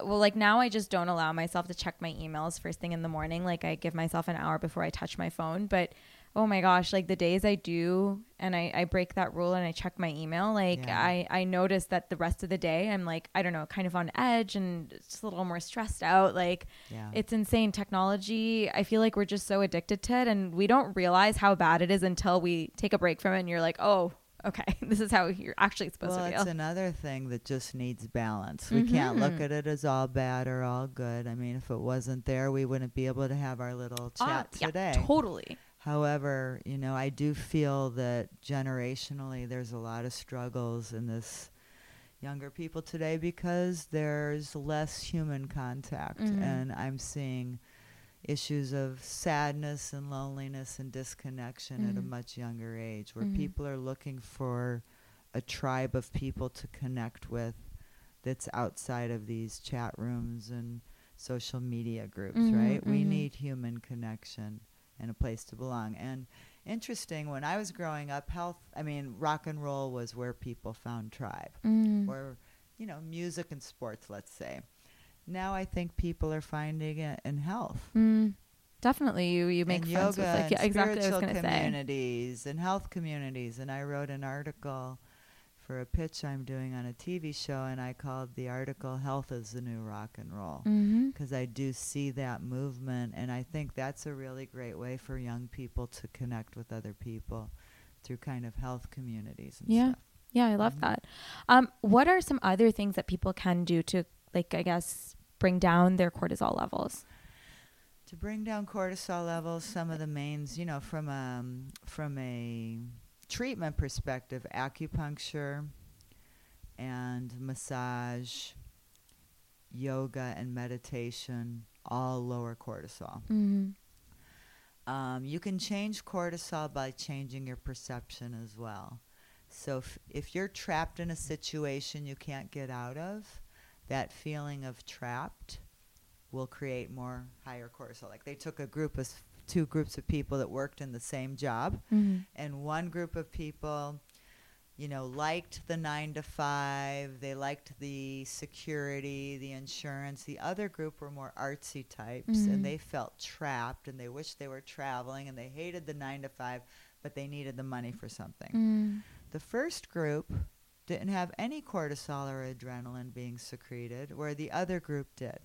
well, like now I just don't allow myself to check my emails first thing in the morning. Like I give myself an hour before I touch my phone. But oh my gosh, like the days I do and I, I break that rule and I check my email, like Yeah. I, I notice that the rest of the day I'm like, I don't know, kind of on edge and just a little more stressed out. Like Yeah. it's insane. Technology, I feel like we're just so addicted to it and we don't realize how bad it is until we take a break from it and you're like, oh, okay, this is how you're actually supposed well, to feel. Well, it's another thing that just needs balance. We can't look Mhm. at it as all bad or all good. I mean, if it wasn't there, we wouldn't be able to have our little Ah, chat yeah, today. totally. However, you know, I do feel that generationally there's a lot of struggles in this, younger people today because there's less human contact Mhm. and I'm seeing issues of sadness and loneliness and disconnection at a Mhm. much younger age where Mhm. people are looking for a tribe of people to connect with that's outside of these chat rooms and social media groups, Mhm, right? We mhm. need human connection and a place to belong. And interesting, when I was growing up, health, I mean, rock and roll was where people found tribe Mm. or you know music and sports let's say now i think people are finding it in health Mm. Definitely, you you make and friends yoga with like yeah, exactly. I was spiritual gonna say. communities and health communities and i wrote an article for a pitch i'm doing on a tv show and i called the article health is the new rock and roll Mm-hmm. because i do see that movement and i think that's a really great way for young people to connect with other people through kind of health communities and Yeah. stuff Yeah, I love Mhm. that. Um, what are some other things that people can do to like I guess bring down their cortisol levels? to bring down cortisol levels some of the mains you know from um from a treatment perspective acupuncture and massage yoga and meditation all lower cortisol Mm-hmm. um, you can change cortisol by changing your perception as well so if, if you're trapped in a situation you can't get out of that feeling of trapped will create more higher cortisol. Like they took a group of two groups of people that worked in the same job, Mm-hmm. and one group of people, you know, liked the nine to five, they liked the security, the insurance. The other group were more artsy types, Mhm. and they felt trapped, and they wished they were traveling, and they hated the nine to five, but they needed the money for something. Mm. The first group didn't have any cortisol or adrenaline being secreted, where the other group did.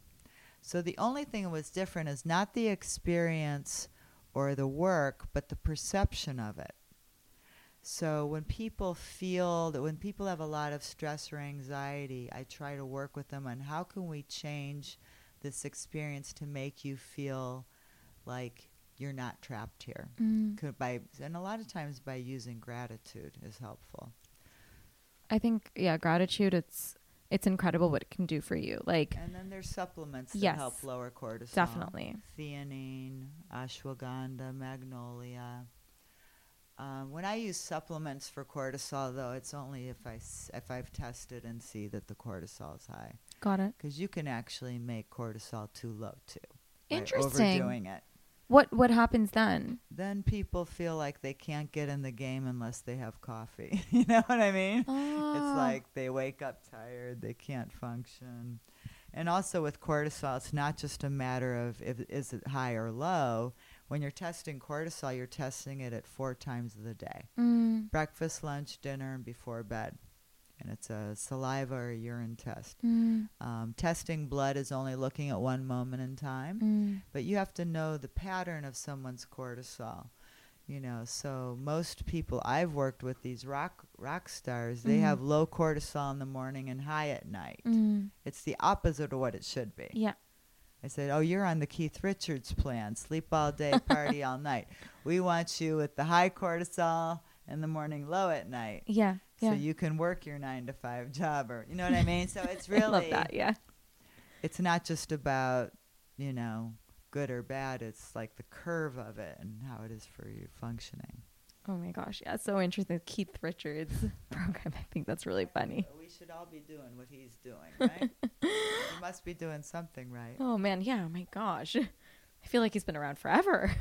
So the only thing that was different is not the experience or the work, but the perception of it. So when people feel that when people have a lot of stress or anxiety, I try to work with them on how can we change this experience to make you feel like you're not trapped here. Mm. Could by and a lot of times by using gratitude is helpful. I think yeah, gratitude. It's it's incredible what it can do for you. Like And then there's supplements that Yes. help lower cortisol. Definitely. Theanine, ashwagandha, magnolia. Um, when I use supplements for cortisol, though, it's only if I s- if I've tested and see that the cortisol is high, got it. because you can actually make cortisol too low too. by Interesting. Overdoing it, What what happens then? then people feel like they can't get in the game unless they have coffee. you know what I mean? Oh. It's like they wake up tired, they can't function. And also with cortisol, it's not just a matter of if is it high or low. When you're testing cortisol, you're testing it at four times of the day: Mm. breakfast, lunch, dinner, and before bed. And it's a saliva or urine test. Mm. Um, testing blood is only looking at one moment in time, Mm. but you have to know the pattern of someone's cortisol. You know, so most people I've worked with these rock rock stars, they Mhm. have low cortisol in the morning and high at night. Mm. It's the opposite of what it should be. Yeah. I said, "Oh, you're on the Keith Richards plan: sleep all day, party all night. We want you with the high cortisol in the morning, low at night, Yeah. Yeah. so you can work your nine to five job, or you know what I mean. So it's I really love that. Yeah. it's not just about you know good or bad it's like the curve of it and how it is for you functioning Oh my gosh. Yeah. So interesting. Keith Richards program. I think that's really funny. we should all be doing what he's doing right he must be doing something right Oh man, yeah. Oh my gosh. I feel like he's been around forever.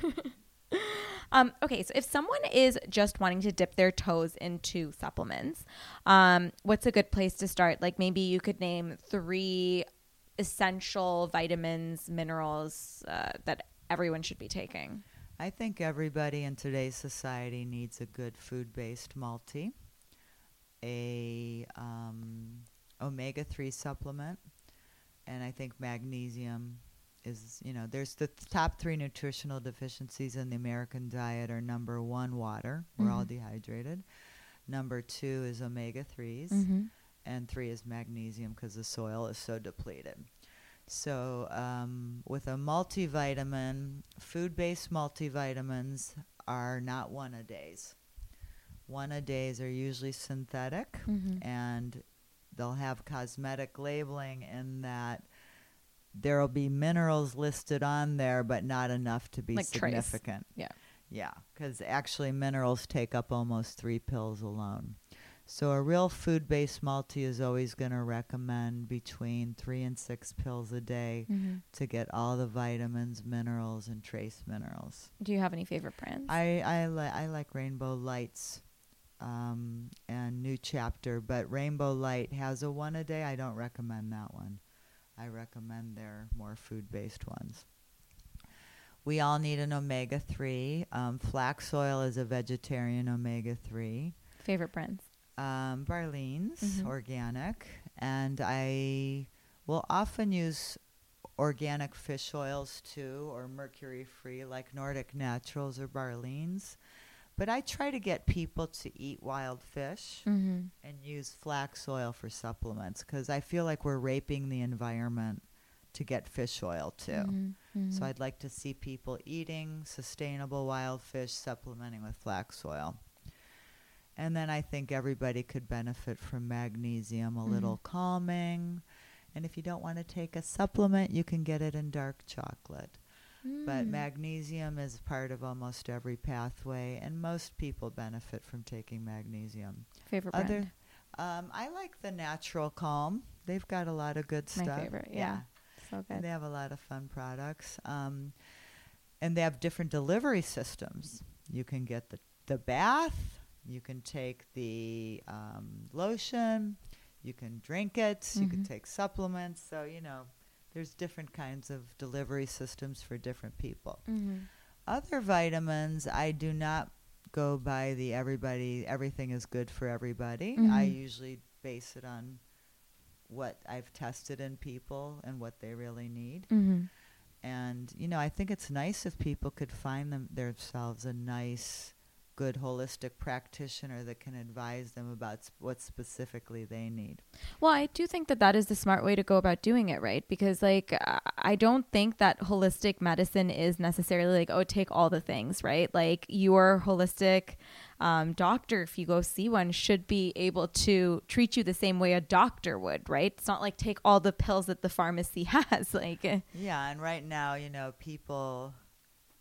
Um, okay, so if someone is just wanting to dip their toes into supplements, um, what's a good place to start? Like maybe you could name three essential vitamins, minerals uh, that everyone should be taking. i think everybody in today's society needs a good food-based multi a um, omega-3 supplement and i think magnesium is you know there's the th- top three nutritional deficiencies in the american diet are number one water we're all Mhm. dehydrated number two is omega-3s Mm-hmm. and three is magnesium because the soil is so depleted so um, with a multivitamin food-based multivitamins are not one a days one a days are usually synthetic Mm-hmm. and they'll have cosmetic labeling in that there will be minerals listed on there, but not enough to be Like trace. significant. Yeah. Yeah, because actually minerals take up almost three pills alone. So a real food-based multi is always going to recommend between three and six pills a day Mhm. to get all the vitamins, minerals, and trace minerals. Do you have any favorite brands? I I, li- I like Rainbow Lights um, and New Chapter, but Rainbow Light has a one a day. I don't recommend that one. I recommend their more food based ones. We all need an omega 3. Um, flax oil is a vegetarian omega 3. favorite brands? Um, Barlean's, Mhm. organic. And I will often use organic fish oils too, or mercury free, like Nordic Naturals or Barlean's. But I try to get people to eat wild fish Mm-hmm. and use flax oil for supplements because I feel like we're raping the environment to get fish oil too. Mm-hmm. So I'd like to see people eating sustainable wild fish, supplementing with flax oil. And then I think everybody could benefit from magnesium, a little calming. And if you don't want to take a supplement, you can get it in dark chocolate. But Mm. magnesium is part of almost every pathway, and most people benefit from taking magnesium. favorite brand? Other, um, I like the Natural Calm. They've got a lot of good My stuff. favorite, yeah. so And good. they have a lot of fun products. Um, and they have different delivery systems. You can get the, the bath, you can take the um, lotion, you can drink it, you can Mhm. take supplements. So, you know, there's different kinds of delivery systems for different people. Mm-hmm. Other vitamins, I do not go by the everybody, everything is good for everybody. I Mhm. usually base it on what I've tested in people and what they really need. Mm-hmm. And, you know, I think it's nice if people could find them themselves a nice, good holistic practitioner that can advise them about sp- what specifically they need. Well, I do think that that is the smart way to go about doing it, right? Because, like, I- don't think that holistic medicine is necessarily like, oh, take all the things, right? Like, your holistic um, doctor, if you go see one, should be able to treat you the same way a doctor would, right? It's not like take all the pills that the pharmacy has. Like, eh, Yeah, and right now, you know, people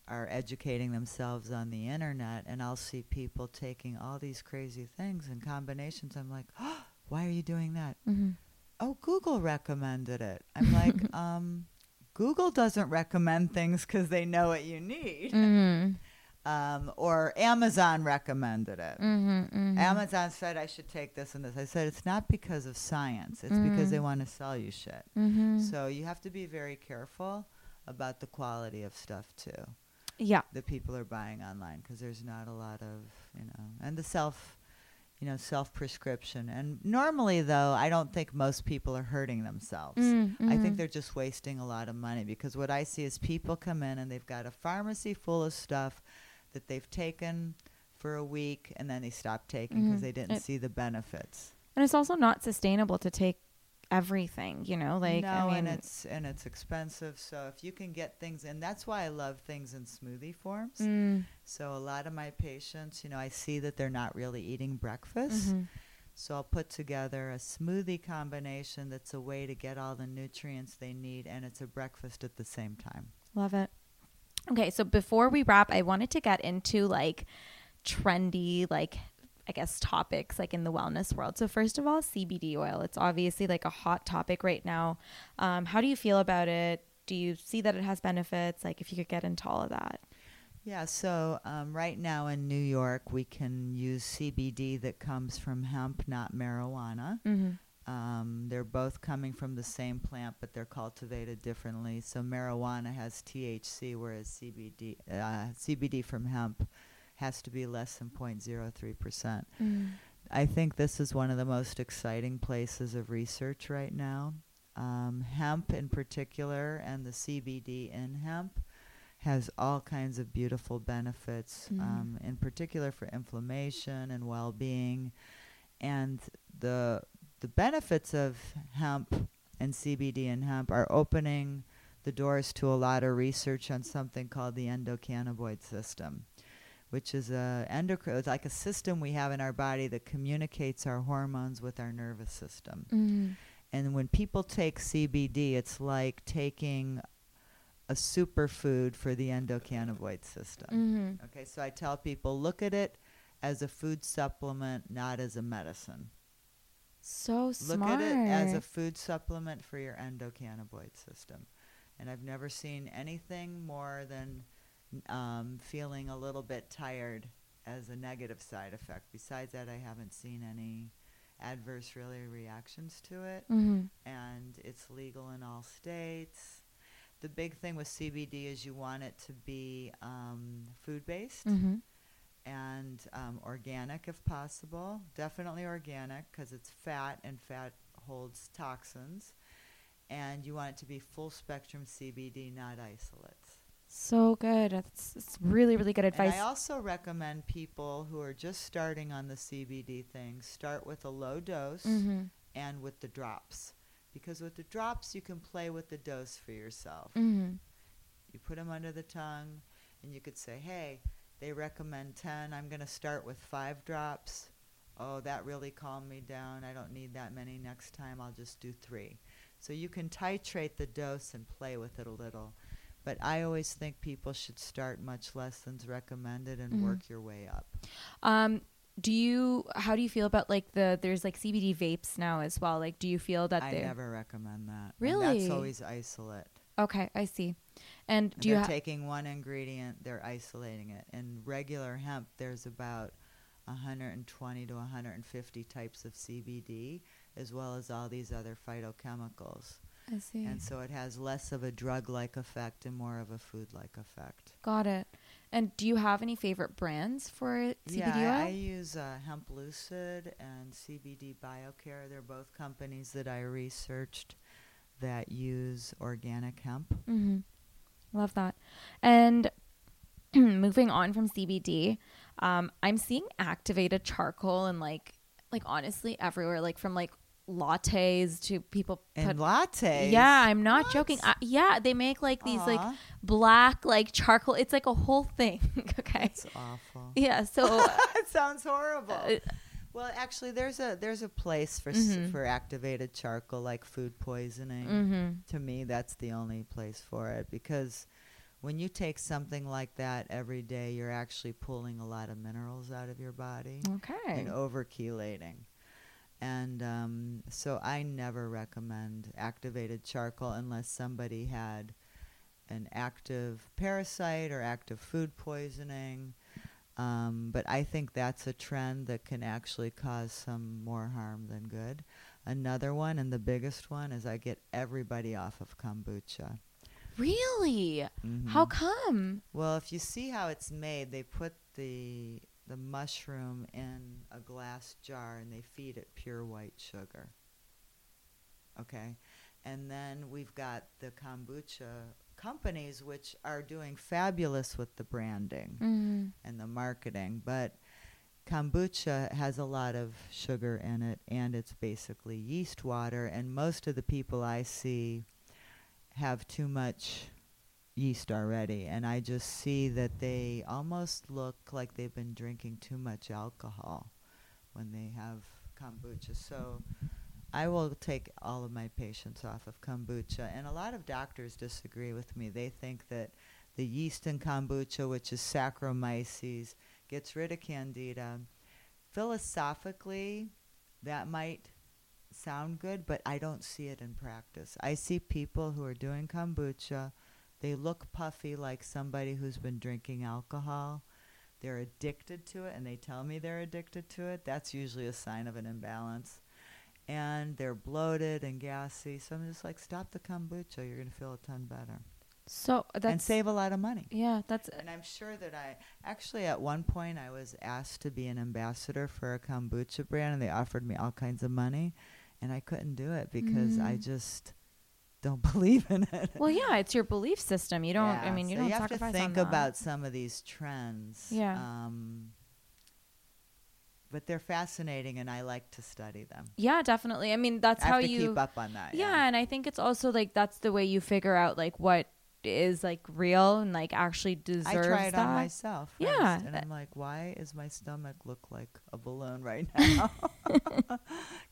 are educating themselves on the internet, and I'll see people taking all these crazy things and combinations. I'm like, oh, why are you doing that? mm-hmm. Oh, Google recommended it. I'm like, um, Google doesn't recommend things because they know what you need. Mm-hmm. Um, or Amazon recommended it. Mm-hmm. Amazon said I should take this and this. I said it's not because of science. It's because they want to sell you shit. Mm-hmm. So you have to be very careful about the quality of stuff too yeah. that people are buying online because there's not a lot of you know and the self you know self prescription and normally though I don't think most people are hurting themselves. Mm-hmm. I think they're just wasting a lot of money because what I see is people come in and they've got a pharmacy full of stuff that they've taken for a week and then they stop taking because Mhm. they didn't It- see the benefits. And it's also not sustainable to take everything, you know? Like, no, I mean, and it's and it's expensive. So if you can get things, and that's why I love things in smoothie forms. mm, So a lot of my patients, you know, I see that they're not really eating breakfast. mhm. So I'll put together a smoothie combination that's a way to get all the nutrients they need, and it's a breakfast at the same time. Love it. Okay, so before we wrap, I wanted to get into like trendy, like I guess topics like in the wellness world. So first of all, CBD oil. It's obviously like a hot topic right now. Um, how do you feel about it? Do you see that it has benefits? Like if you could get into all of that. Yeah, so um, right now in New York, we can use CBD that comes from hemp, not marijuana. Mm-hmm. Um, they're both coming from the same plant, but they're cultivated differently. So marijuana has THC, whereas CBD uh, CBD from hemp has to be less than 0.03 percent. Mm. I think this is one of the most exciting places of research right now. Um, hemp, in particular, and the CBD in hemp has all kinds of beautiful benefits, Mm. um, in particular for inflammation and well-being. And the the benefits of hemp and CBD and hemp are opening the doors to a lot of research on something called the endocannabinoid system, which is a endocrine. It's like a system we have in our body that communicates our hormones with our nervous system. Mm-hmm. And when people take CBD, it's like taking a superfood for the endocannabinoid system. Mm-hmm. Okay, so I tell people look at it as a food supplement, not as a medicine. So smart. Look at it as a food supplement for your endocannabinoid system. And I've never seen anything more than um, feeling a little bit tired as a negative side effect. Besides that, I haven't seen any adverse really reactions to it. mm-hmm. And it's legal in all states. The big thing with CBD is you want it to be um, food based Mm-hmm. and um, organic if possible. Definitely organic because it's fat and fat holds toxins. And you want it to be full spectrum CBD, not isolates. So good. It's, it's really, really good advice. And I also recommend people who are just starting on the CBD thing start with a low dose mm-hmm. and with the drops. Because with the drops, you can play with the dose for yourself. Mm-hmm. You put them under the tongue, and you could say, hey, they recommend 10. I'm going to start with five drops. Oh, that really calmed me down. I don't need that many next time. I'll just do three. So you can titrate the dose and play with it a little. But I always think people should start much less than's recommended and Mhm. work your way up. Um, do you? How do you feel about like the? There's like CBD vapes now as well. Like, do you feel that I never recommend that. And Really? that's always isolate. okay? I see. And do they're you? Ha- taking one ingredient, they're isolating it. In regular hemp, there's about 120 to 150 types of CBD, as well as all these other phytochemicals. I see. And so it has less of a drug-like effect and more of a food-like effect. Got it. And do you have any favorite brands for CBD yeah, I, I use uh, Hemplucid and CBD BioCare. They're both companies that I researched that use organic hemp. Mm-hmm. Love that. And moving on from CBD, um, I'm seeing activated charcoal and like, like honestly everywhere, like from like lattes to people And put. lattes. yeah, I'm not What? joking. I, yeah, they make like these like black like charcoal. It's like a whole thing. okay. That's awful. Yeah. So it sounds horrible. uh, Well, actually, there's a there's a place for Mhm. s- for activated charcoal, like food poisoning. mm-hmm. To me, that's the only place for it because when you take something like that every day, you're actually pulling a lot of minerals out of your body okay. and overchelating. And um, so I never recommend activated charcoal unless somebody had an active parasite or active food poisoning. Um, but I think that's a trend that can actually cause some more harm than good. Another one, and the biggest one, is I get everybody off of kombucha. Really? Mhm. How come? Well, if you see how it's made, they put the the mushroom in a glass jar and they feed it pure white sugar. Okay? And then we've got the kombucha companies which are doing fabulous with the branding Mm-hmm. and the marketing, but kombucha has a lot of sugar in it and it's basically yeast water and most of the people I see have too much yeast already and I just see that they almost look like they've been drinking too much alcohol when they have kombucha. So I will take all of my patients off of kombucha and a lot of doctors disagree with me. They think that the yeast in kombucha, which is Saccharomyces, gets rid of candida. Philosophically, that might sound good, but I don't see it in practice. I see people who are doing kombucha, they look puffy like somebody who's been drinking alcohol. They're addicted to it and they tell me they're addicted to it. That's usually a sign of an imbalance. And they're bloated and gassy. So I'm just like, stop the kombucha. You're going to feel a ton better. So that's and save a lot of money. yeah. That's And I'm sure that I actually at one point I was asked to be an ambassador for a kombucha brand, and they offered me all kinds of money, and I couldn't do it because I Mm. just don't believe in it. well, yeah. It's your belief system. You don't. I mean, you so don't you have to think about some of these trends. Yeah. Um, but they're fascinating, and I like to study them. Yeah, definitely. I mean, that's I how you. keep up on that. yeah, and I think it's also like that's the way you figure out like what is like real and like actually deserves I try it that. on myself. first, Yeah. and I'm like, why is my stomach look like a balloon right now?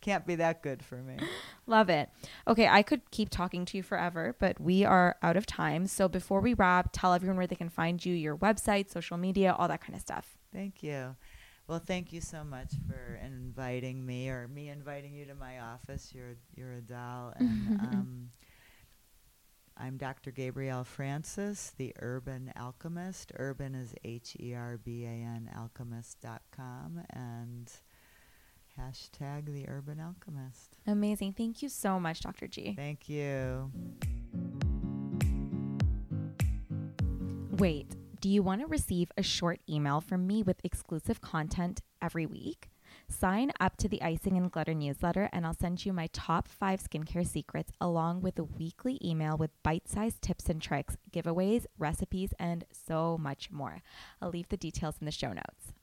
Can't be that good for me. Love it. Okay, I could keep talking to you forever, but we are out of time. So before we wrap, tell everyone where they can find you, your website, social media, all that kind of stuff. Thank you. Well, thank you so much for inviting me, or me inviting you to my office. You're you're a doll, and um, I'm Dr. Gabrielle Francis, the Herban Alchemist. Herban is H E R B A N alchemist.com, and hashtag the Herban Alchemist. Amazing. Thank you so much, Dr. G. Thank you. Wait, do you want to receive a short email from me with exclusive content every week? Sign up to the Icing and Glitter newsletter, and I'll send you my top five skincare secrets along with a weekly email with bite sized tips and tricks, giveaways, recipes, and so much more. I'll leave the details in the show notes.